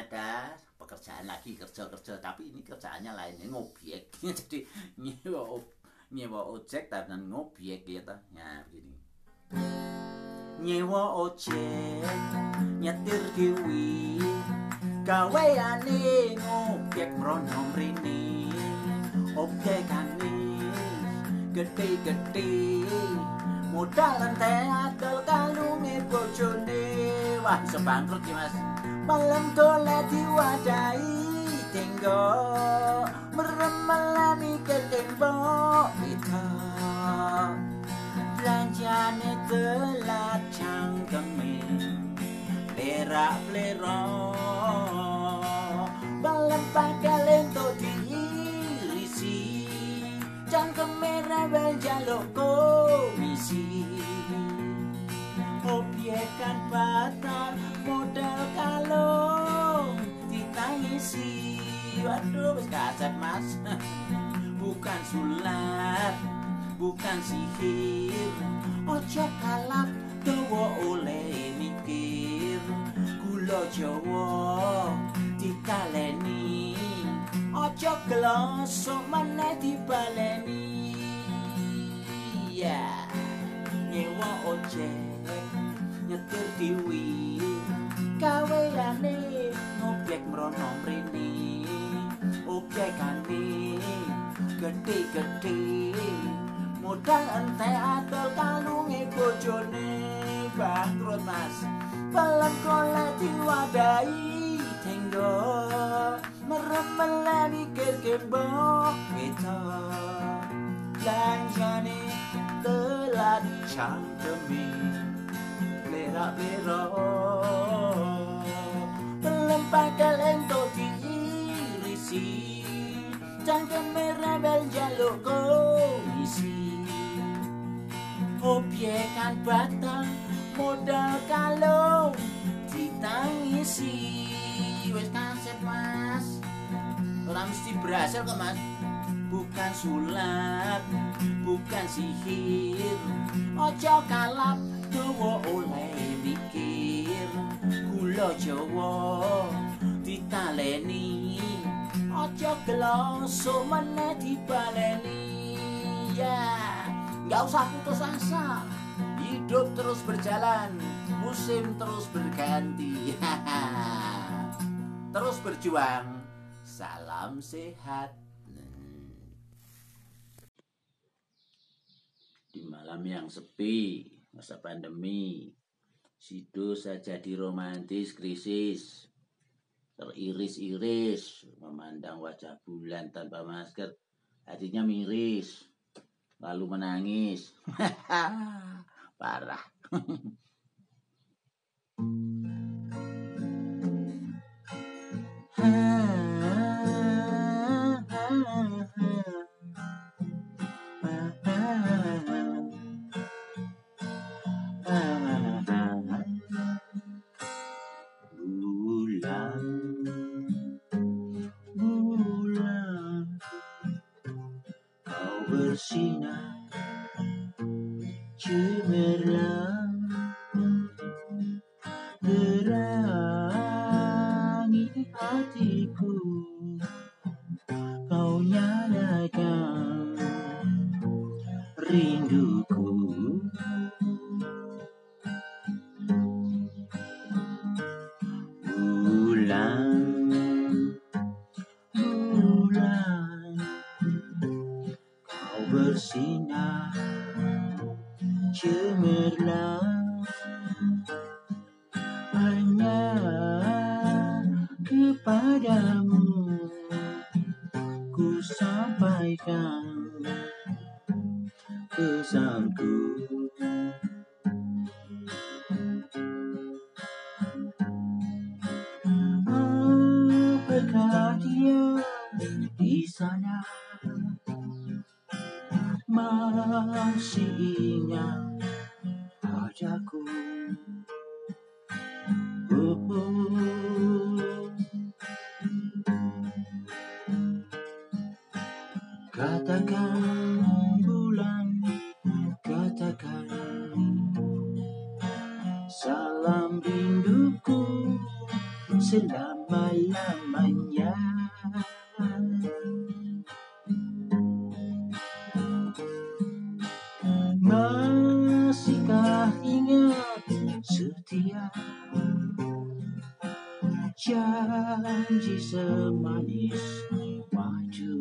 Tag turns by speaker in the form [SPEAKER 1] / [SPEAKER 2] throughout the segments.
[SPEAKER 1] ada pekerjaan lagi kerja-kerja tapi ini kerjaannya lainnya ngobyek. Jadi nyewa nyewa ojek tapi ngobyek gitu ya begini. Nyewa ojek nyetir dewi gaweane ngobyek mrono mrene. Objekane gede-gede modal ente adol bojone wah iso bangkrut ya mas. Malam golek diwadahi tenggo. Meremelani ke tembok itu belanjane telat cangkeme lerak lero malam pakai lento diirisi cangkeme rebel jaluk komisi obyekan batal modal kalung ditangisi. Waduh wis mas. Bukan sulap bukan sihir. Ojo kalap dawa oleh mikir. Gula jawa ditaleni. Ojo glosok meneh dibaleni. Ya nyewa ojek ati gedhe modal ente atel kalunge bojone bangkrut mas. Pelem kole diwadai tenggo merem melani kerkembo itu lanjani telah cantemi lera lera pelem pakal ento diirisi. Cangkeme rebel jaluk komisi obyekan batang modal kalung ditangisi. Wis kaset mas. Orang mesti berhasil kok mas. Bukan sulap bukan sihir. Ojo kalap dawa oleh mikir. Gula jawa ditaleni ojo gelosok meneh dibaleni. Ya nggak usah putus asa. Hidup terus berjalan musim terus berganti. Terus berjuang salam sehat. Di malam yang sepi masa pandemi Sido saja di romantis krisis teriris-iris memandang wajah bulan tanpa masker. Hatinya miris lalu menangis. Parah rinduku. Bulan bulan kau bersinar cemerlang. Hanya kepadamu ku sampaikan pesanku apakah di sana masih ingat padaku katakan selama-lamanya Masihkah ingat setia Janji semanis waktu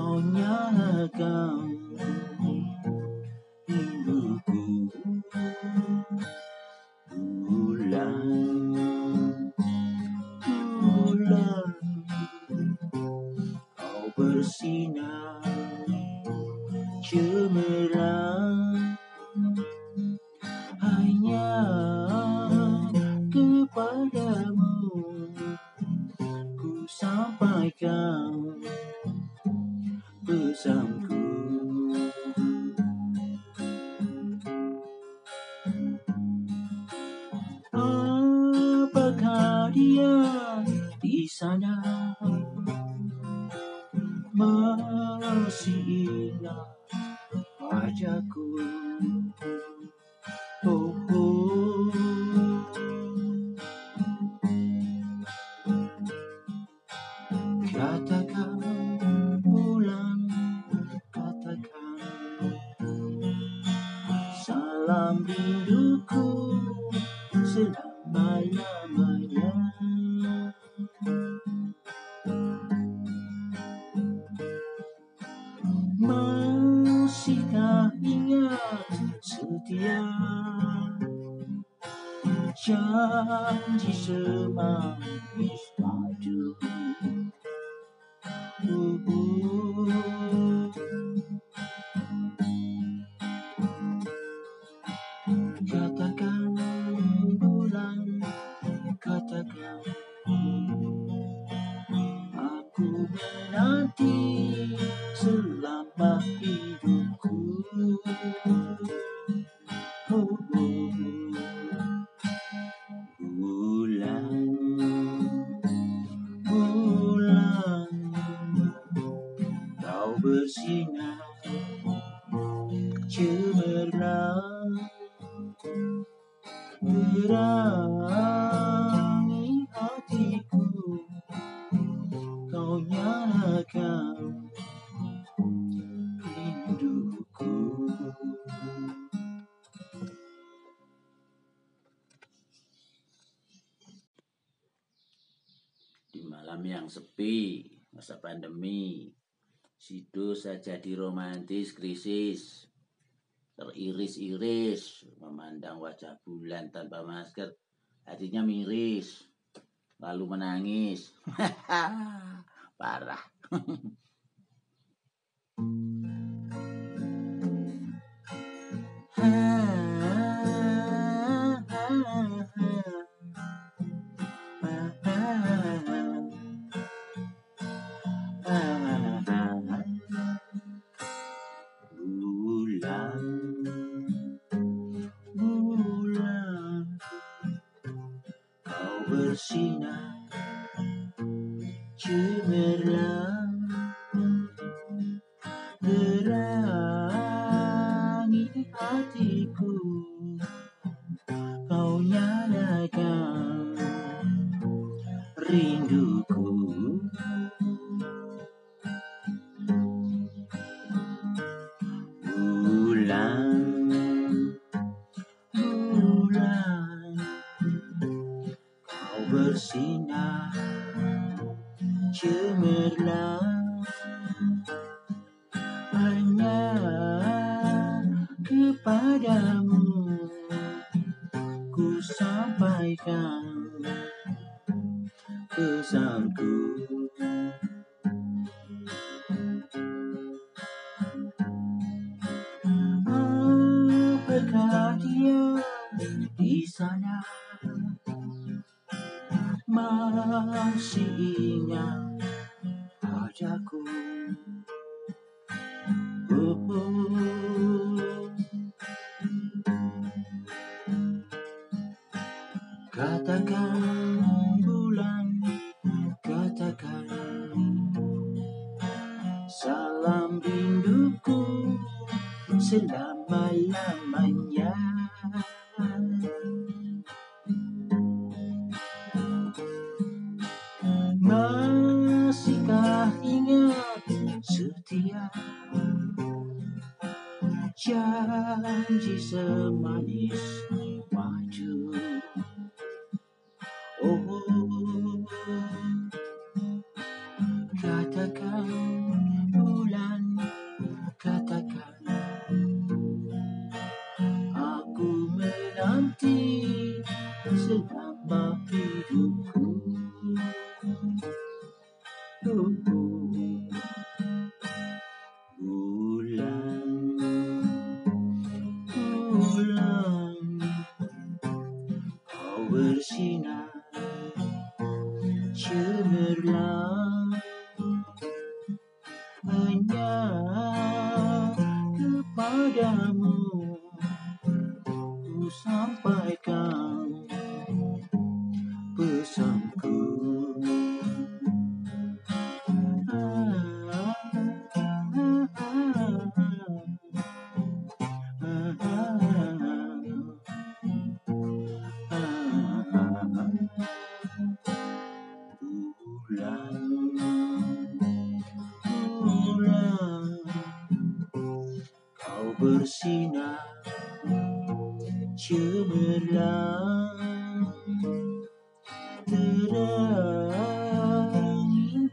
[SPEAKER 1] kau nyalakan pesanku. Apakah dia di sana masih ingat wajahku? Oh, oh. Katakan Ooh. Malam yang sepi, masa pandemi, Sido saja di romantis krisis, teriris-iris, memandang wajah bulan tanpa masker, hatinya miris, lalu menangis. Parah. sampaikan. Pesanku Katakan bulan, katakan salam rinduku selama-lamanya. Masihkah ingat setia janji semanis Terang, terangin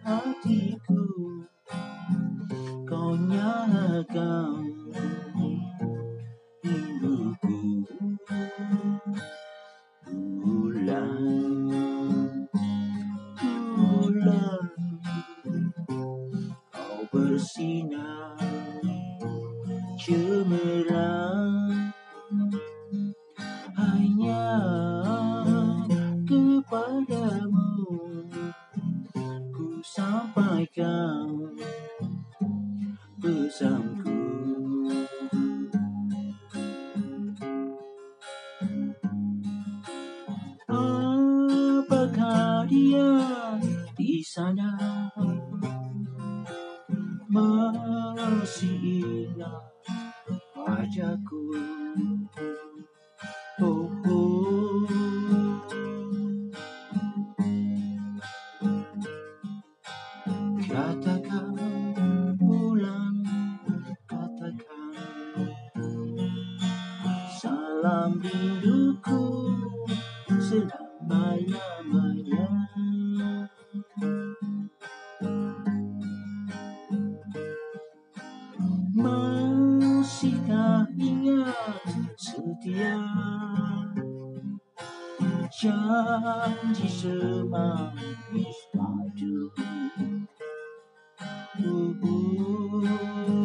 [SPEAKER 1] hatiku. Kau nyalakan bosom. rinduku selama-lamanya Masihkah ingat setia Janji semangis padu? Tubuh